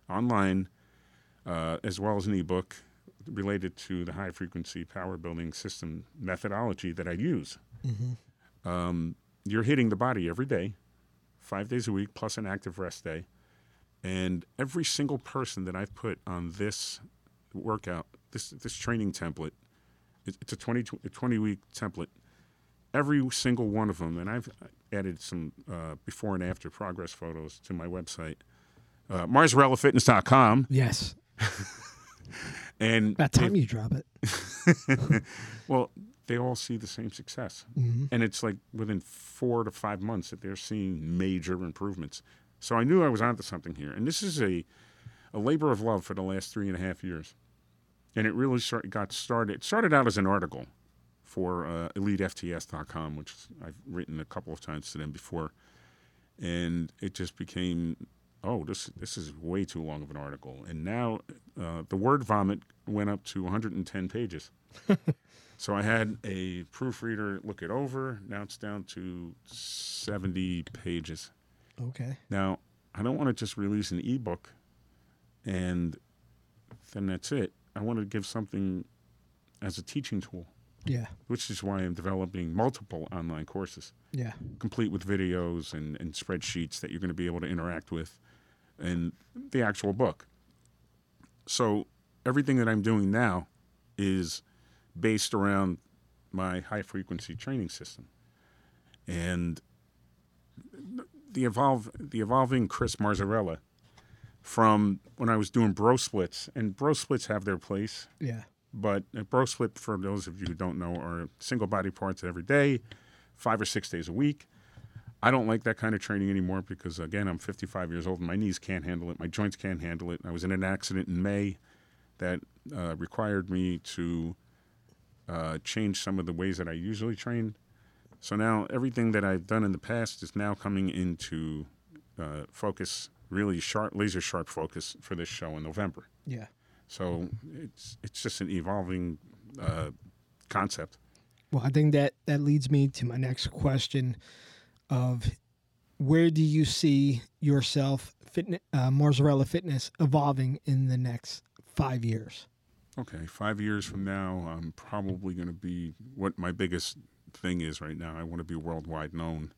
C: online, uh, as well as an ebook related to the high frequency power building system methodology that I use. Um, you're hitting the body every day, five days a week, plus an active rest day. And every single person that I've put on this workout, this this training template, it's a 20, a 20 week template. Every single one of them, and I've added some uh, before and after progress photos to my website, uh, MarzarellaFitness.com.
D: Yes.
C: And
D: About time you drop it.
C: Well, they all see the same success. And it's like within four to five months that they're seeing major improvements. So I knew I was onto something here. And this is a, a labor of love for the last three and a half years. And it really start, got started. It started out as an article for uh, EliteFTS.com, which I've written a couple of times to them before. And it just became, oh, this this is way too long of an article. And now uh, the word vomit went up to 110 pages. So I had a proofreader look it over. Now it's down to 70 pages.
D: Okay.
C: Now, I don't want to just release an ebook and then that's it. I want to give something as a teaching tool,
D: Yeah.
C: which is why I'm developing multiple online courses,
D: Yeah.
C: complete with videos and, and spreadsheets that you're going to be able to interact with and the actual book. So everything that I'm doing now is based around my high frequency training system. And the evolve the evolving Chris Marzarella from when I was doing bro splits, and bro splits have their place.
D: Yeah.
C: But a bro split, for those of you who don't know, are single body parts every day, five or six days a week. I don't like that kind of training anymore because, again, I'm 55 years old and my knees can't handle it. My joints can't handle it. I was in an accident in May that uh, required me to uh, change some of the ways that I usually train. So now everything that I've done in the past is now coming into uh, focus, really sharp, laser sharp focus for this show in November.
D: Yeah.
C: So it's it's just an evolving uh, concept.
D: Well, I think that that leads me to my next question of where do you see yourself, fitness, uh, Marzarella Fitness, evolving in the next five years?
C: Okay, five years from now, I'm probably going to be what my biggest thing is right now. I want to be worldwide known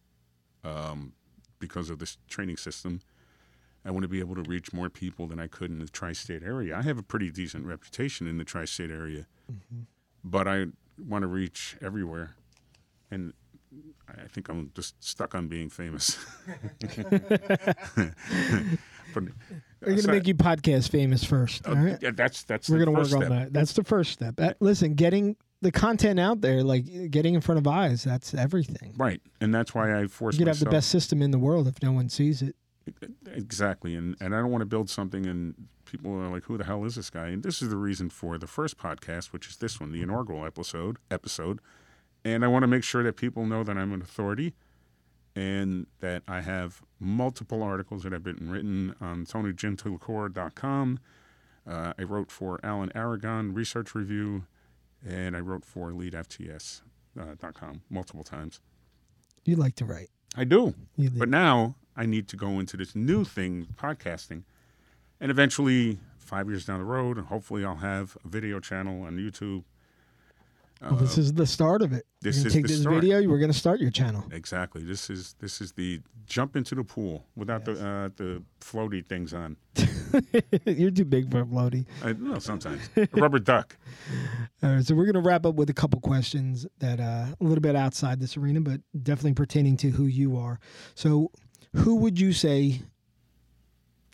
C: um, because of this training system. I want to be able to reach more people than I could in the tri-state area. I have a pretty decent reputation in the tri-state area, mm-hmm. but I want to reach everywhere, and I think I'm just stuck on being famous. but
D: We're going to
C: so-
D: make you podcast famous first. Oh, All right.
C: yeah, that's that's
D: We're to work on
C: step.
D: that. That's the first step. Uh, that- listen, getting the content out there, like getting in front of eyes, that's everything.
C: Right, and that's why I force
D: You could have the best system in the world if no one sees it.
C: Exactly, and and I don't want to build something and people are like, "Who the hell is this guy?" And this is the reason for the first podcast, which is this one, the inaugural episode. Episode, and I want to make sure that people know that I'm an authority, and that I have multiple articles that have been written on TonyGentilcore.com. Uh, I wrote for Alan Aragon Research Review, and I wrote for EliteFTS.com multiple times.
D: You like to write.
C: I do. But now I need to go into this new thing, podcasting. And eventually, five years down the road, hopefully I'll have a video channel on YouTube.
D: Well, this is the start of it.
C: this
D: You're
C: is
D: take
C: the
D: this
C: start.
D: video. We're going to start your channel.
C: Exactly. This is this is the jump into the pool without the uh, the floaty things on.
D: You're too big for a floaty.
C: I, no, sometimes a rubber duck.
D: All right, so we're going to wrap up with a couple questions that uh, a little bit outside this arena, but definitely pertaining to who you are. So, who would you say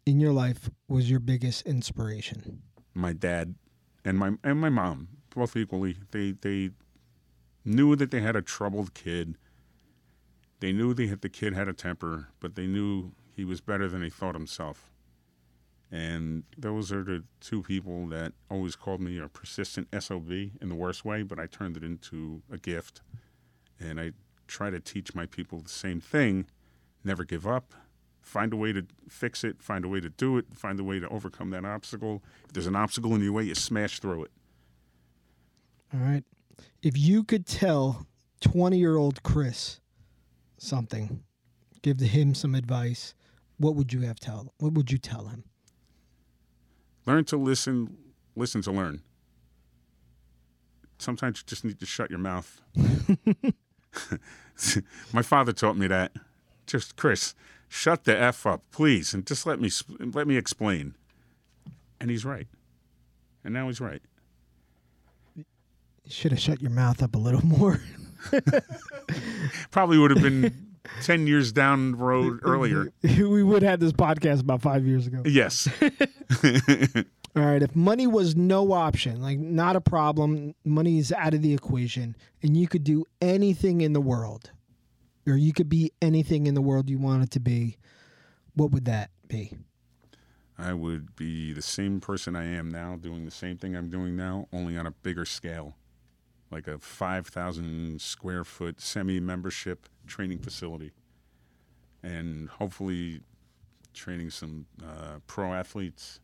D: in your life was your biggest inspiration?
C: My dad and my and my mom both equally. They they knew that they had a troubled kid. They knew they had, the kid had a temper, but they knew he was better than he thought himself. And those are the two people that always called me a persistent SOB in the worst way, but I turned it into a gift. And I try to teach my people the same thing never give up, find a way to fix it, find a way to do it, find a way to overcome that obstacle. If there's an obstacle in your way, you smash through it.
D: All right. If you could tell 20 year old Chris something, give him some advice, what would you have tell? What would you tell him?
C: Learn to listen, listen to learn. Sometimes you just need to shut your mouth. My father taught me that. Just Chris, shut the f up, please, and just let me let me explain. And he's right. And now he's right.
D: You should have shut your mouth up a little more.
C: Probably would have been ten years down the road earlier.
D: we would have had this podcast about five years ago.
C: Yes.
D: All right. If money was no option, like not a problem, money is out of the equation, and you could do anything in the world, or you could be anything in the world you wanted to be, what would that be?
C: I would be the same person I am now, doing the same thing I'm doing now, only on a bigger scale, like a 5,000 square foot semi membership training facility. And hopefully training some uh, pro athletes.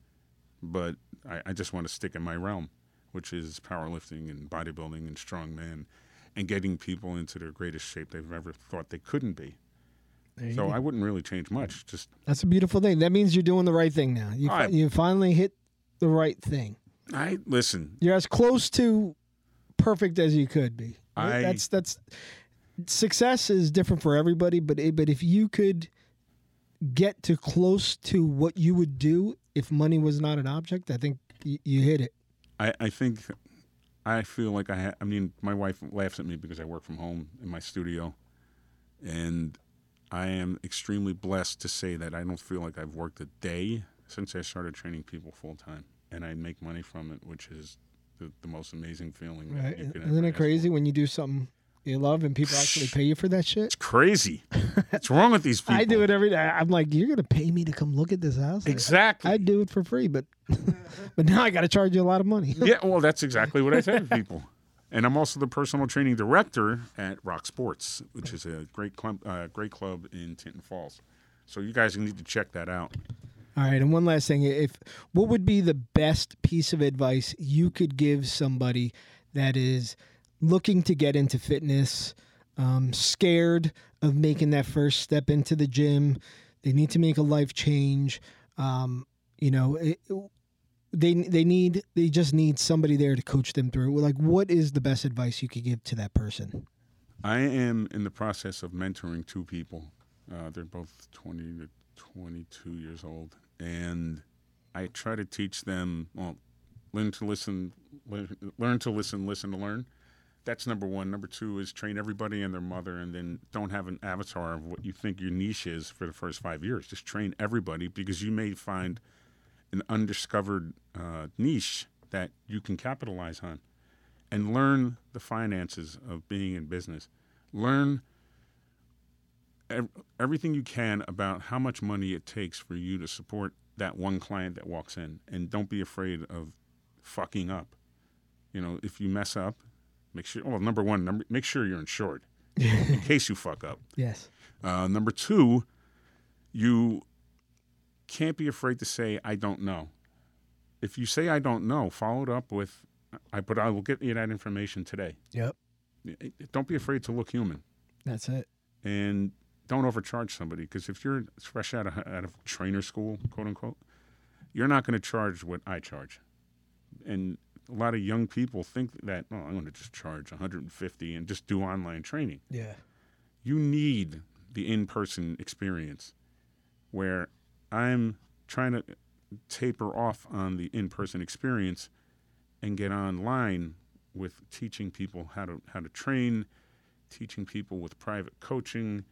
C: But I, I just want to stick in my realm, which is powerlifting and bodybuilding and strongman and getting people into their greatest shape they've ever thought they couldn't be. So
D: go.
C: I wouldn't really change much. Just
D: That's a beautiful thing. That means you're doing the right thing now. You, fi- you finally hit the right thing.
C: I listen.
D: You're as close to perfect as you could be.
C: I-
D: that's that's success is different for everybody, but but if you could get to close to what you would do if money was not an object, I think y- you hit it.
C: I, I think I feel like I ha- I mean my wife laughs at me because I work from home in my studio and I am extremely blessed to say that I don't feel like I've worked a day since I started training people full time and I make money from it which is the, the most amazing feeling. that
D: Right? Isn't it crazy
C: for.
D: when you do something you love and people actually pay you for that shit?
C: It's crazy. What's wrong with these people?
D: I do it every day. I'm like, you're gonna pay me to come look at this house? Like,
C: Exactly.
D: I do it for free, but but now I got to charge you a lot of money.
C: yeah, well, that's exactly what I tell people. And I'm also the personal training director at Rock Sports, which is a great club, uh, great club in Tinton Falls. So you guys need to check that out.
D: All right, and one last thing: if what would be the best piece of advice you could give somebody that is looking to get into fitness, um, scared of making that first step into the gym, they need to make a life change. Um, you know, it, they they need they just need somebody there to coach them through. Like, what is the best advice you could give to that person?
C: I am in the process of mentoring two people. Uh, they're both 20 to 22 years old. And I try to teach them, well, learn to listen, learn, learn to listen, listen to learn. That's number one. Number two is train everybody and their mother, and then don't have an avatar of what you think your niche is for the first five years. Just train everybody because you may find an undiscovered uh, niche that you can capitalize on and learn the finances of being in business. Learn ev- everything you can about how much money it takes for you to support that one client that walks in, and don't be afraid of fucking up. You know, if you mess up, make sure. Well, number one, number, make sure you're insured in case you fuck up.
D: Yes.
C: Uh, number two, you can't be afraid to say I don't know. If you say I don't know, follow it up with I but I will get you that information today.
D: Yep.
C: Don't be afraid to look human
D: That's it.
C: and don't overcharge somebody because if you're fresh out of out of trainer school, quote unquote, you're not going to charge what I charge. And a lot of young people think that, oh, I'm going to just charge 150 and just do online training
D: Yeah.
C: you need the in-person experience where i'm trying to taper off on the in-person experience and get online with teaching people how to how to train teaching people with private coaching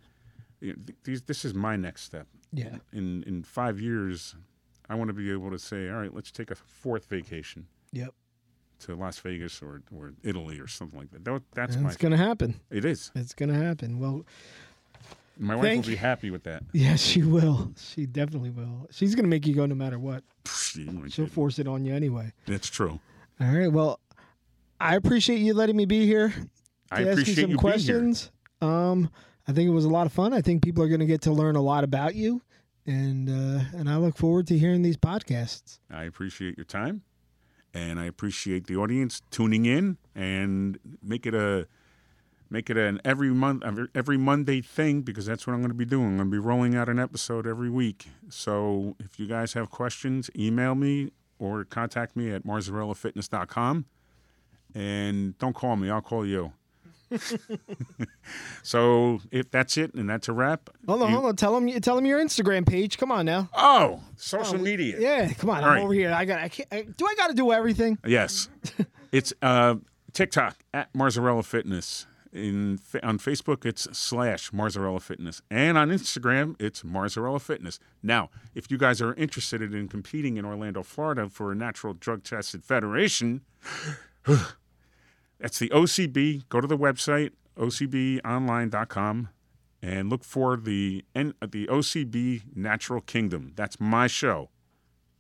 C: You know, th- these, this is my next step
D: Yeah.
C: in in five years i want to be able to say all right let's take a fourth vacation
D: Yep.
C: To las vegas or, or italy or something like that That- that's
D: And
C: my
D: it's gonna happen.
C: it is
D: It's gonna happen. Well,
C: my wife will be happy with that
D: yes, she will. She definitely will. She's gonna make you go no matter what.
C: Ain't
D: She'll force it on you anyway.
C: That's true.
D: All right. Well, I appreciate you letting me be here.
C: I
D: to ask
C: appreciate
D: you some
C: you
D: questions. Um, I think it was a lot of fun. I think people are going to get to learn a lot about you, and uh, and I look forward to hearing these podcasts.
C: I appreciate your time, and I appreciate the audience tuning in and make it a make it an every month every- Monday thing because that's what I'm going to be doing. I'm going to be rolling out an episode every week. So if you guys have questions, email me or contact me at marzarellafitness.com. And don't call me, I'll call you. so if that's it and that's a wrap.
D: Hold on,
C: you-
D: hold on. Tell them, tell them your Instagram page. Come on now.
C: Oh, social media.
D: Yeah, come on.
C: All
D: I'm
C: right.
D: over here. I got. I can't. I, do I got to do everything?
C: Yes, it's uh, TikTok at Marzarella Fitness. In on Facebook, it's slash Marzarella Fitness, and on Instagram, it's Marzarella Fitness. Now, if you guys are interested in competing in Orlando, Florida, for a natural drug tested federation, that's the OCB. Go to the website ocbonline.com and look for the the OCB Natural Kingdom. That's my show.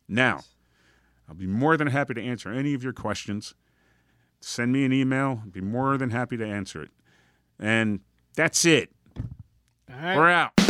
C: Now. I'll be more than happy to answer any of your questions. Send me an email. I'd be more than happy to answer it. And that's it.
D: All right.
C: We're out.